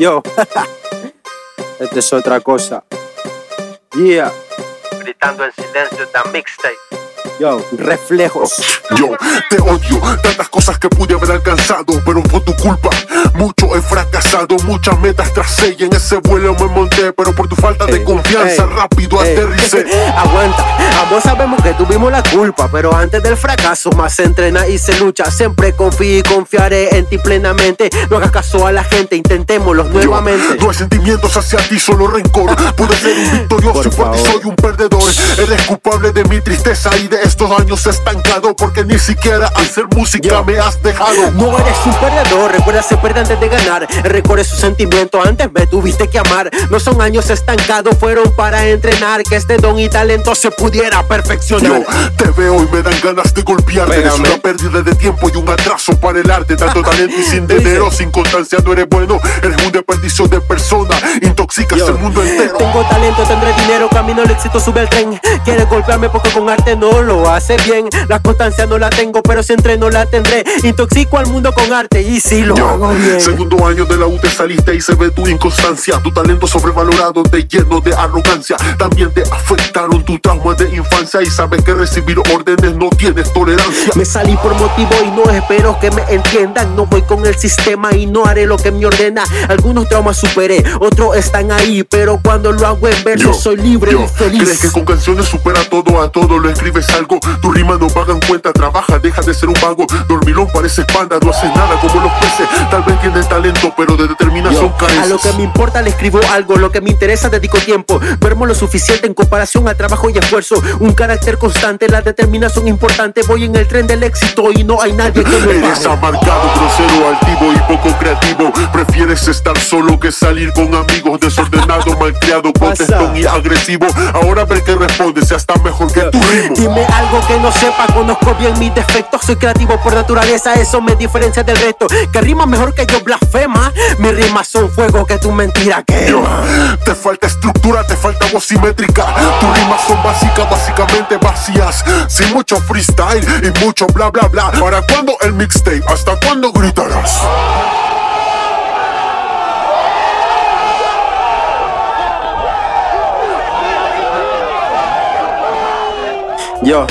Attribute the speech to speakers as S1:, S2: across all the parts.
S1: Yo, esta es otra cosa. Yeah.
S2: Gritando en silencio da mixtape.
S1: Yo, reflejos.
S3: Yo te odio, tantas cosas que pude haber alcanzado, pero por tu culpa mucho he fracasado, muchas metas tracé y en ese vuelo me monté, pero por tu falta de confianza
S1: ey,
S3: rápido
S1: ey.
S3: aterricé.
S1: Aguanta, ambos sabemos que tuvimos la culpa, pero antes del fracaso más se entrena y se lucha. Siempre confío y confiaré en ti plenamente. No hagas caso a la gente, intentémoslo
S3: Yo,
S1: nuevamente.
S3: no hay sentimientos hacia ti, solo rencor. Pude ser un victorioso y por ti soy un perdedor. Eres culpable de mi tristeza y de estos años estancado, porque ni siquiera hacer música me has dejado.
S1: No eres un perdedor, recuerda ser perder antes de ganar. Recuerda sus sentimientos, antes me tuviste que amar. No son años estancados, fueron para entrenar. Que este don y talento se pudiera perfeccionar.
S3: Yo te veo y me dan ganas de golpearte. Eres
S1: Pégame.
S3: una pérdida de tiempo y un atraso para el arte. Tanto talento y sin dinero, sin constancia no eres bueno. Eres un desperdicio de persona. Intoxicas
S1: Yo.
S3: el mundo entero.
S1: Tengo talento, tendré dinero, camino al éxito, sube el tren. Quieres golpearme porque con arte no lo hace bien. La constancia no la tengo, pero si entreno la tendré. Intoxico al mundo con arte y si lo
S3: Yo,
S1: hago bien.
S3: segundo año de la U te saliste y se ve tu inconstancia. Tu talento sobrevalorado te lleno de arrogancia. También te afectaron tus traumas de infancia y sabes que recibir órdenes no tienes tolerancia.
S1: Me salí por motivo y no espero que me entiendan. No voy con el sistema y no haré lo que me ordena. Algunos traumas superé, otros están ahí. Pero cuando lo hago en verso,
S3: Yo,
S1: soy libre
S3: yo,
S1: y feliz.
S3: ¿Crees que con canciones supera todo a todo? Lo escribes algo, tu rima no pagan cuenta, trabaja, deja de ser un vago. Dormilón parece panda, no haces nada como los peces. Tal vez tienes talento, pero de determinación careces.
S1: a lo que me importa le escribo algo, lo que me interesa dedico tiempo. Duermo lo suficiente en comparación a trabajo y esfuerzo. Un carácter constante, la determinación importante. Voy en el tren del éxito y no hay nadie que me
S3: Eres
S1: pare.
S3: amargado, grosero, altivo y poco creativo. Prefieres estar solo que salir con amigos. Desordenado, malcriado, contestón y agresivo. Ahora ver que respondes, ya está mejor que tu ritmo.
S1: Dime algo que no sepa, conozco bien mis defectos. Soy creativo por naturaleza, eso me diferencia del resto. Que rima mejor que yo blasfema. Mis rimas son fuego que tu mentira
S3: Yo,
S1: quema.
S3: te falta estructura, te falta voz simétrica. Tus rimas son básicas, básicamente vacías. Sin mucho freestyle y mucho bla bla bla. ¿Para cuándo el mixtape? ¿Hasta cuándo gritarás?
S1: Yo.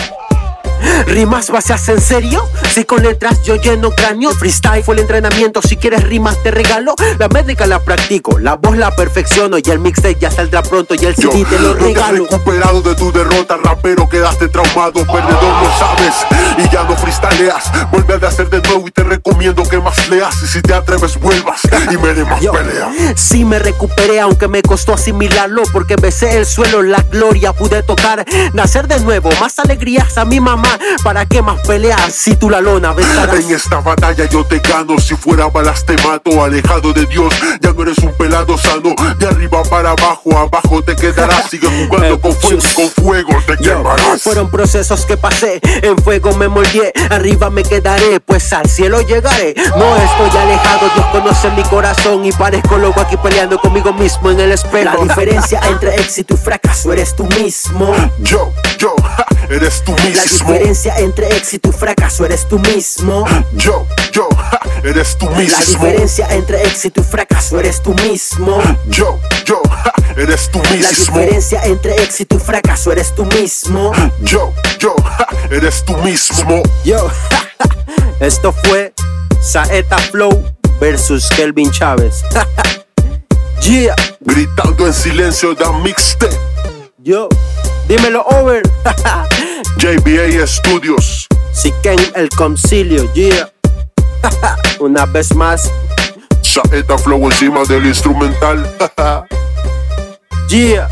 S1: ¿Rimas vacías en serio? Si con letras yo lleno cráneo Freestyle fue el entrenamiento, si quieres rimas te regalo La médica la practico, la voz la perfecciono Y el mixtape ya saldrá pronto y el
S3: Yo,
S1: CD te lo
S3: no te has
S1: regalo
S3: recuperado de tu derrota, rapero, quedaste traumado, perdedor, lo sabes, y ya no freestyleas. Vuelve a hacer de nuevo y te recomiendo que más leas. Y si te atreves, vuelvas y me dé más
S1: Yo,
S3: pelea.
S1: sí me recuperé aunque me costó asimilarlo Porque besé el suelo, la gloria pude tocar Nacer de nuevo, más alegrías a mi mamá ¿Para qué más peleas si tú la lona besarás?
S3: En esta batalla yo te gano, si fuera balas te mato, alejado de Dios, ya no eres un pelado sano, de arriba para abajo, abajo te quedarás, sigue jugando con fuego, y con fuego te
S1: Yo,
S3: quemarás.
S1: fueron procesos que pasé, en fuego me moldeé, arriba me quedaré, pues al cielo llegaré. No estoy alejado, Dios conoce mi corazón y parezco loco aquí peleando conmigo mismo en el espejo. La diferencia entre éxito y fracaso eres tú mismo.
S3: Yo, yo, ja, eres tú
S1: La
S3: mismo.
S1: diferencia entre éxito y fracaso eres tú mismo.
S3: Yo, yo, ja, eres tú
S1: La
S3: mismo.
S1: diferencia entre éxito y fracaso eres tú mismo.
S3: Yo, yo, eres tú
S1: La
S3: mismo.
S1: diferencia entre éxito y fracaso eres tú mismo.
S3: Yo, yo, ja, eres tú mismo.
S1: Yo, esto fue Saeta Flow versus Kelvin Chávez. yeah,
S3: Gritando en silencio da mixtape.
S1: yo, dímelo over.
S3: JBA Studios.
S1: si Ken el concilio, yeah. Una vez más,
S3: Saeta Flow encima del instrumental.
S1: Yeah.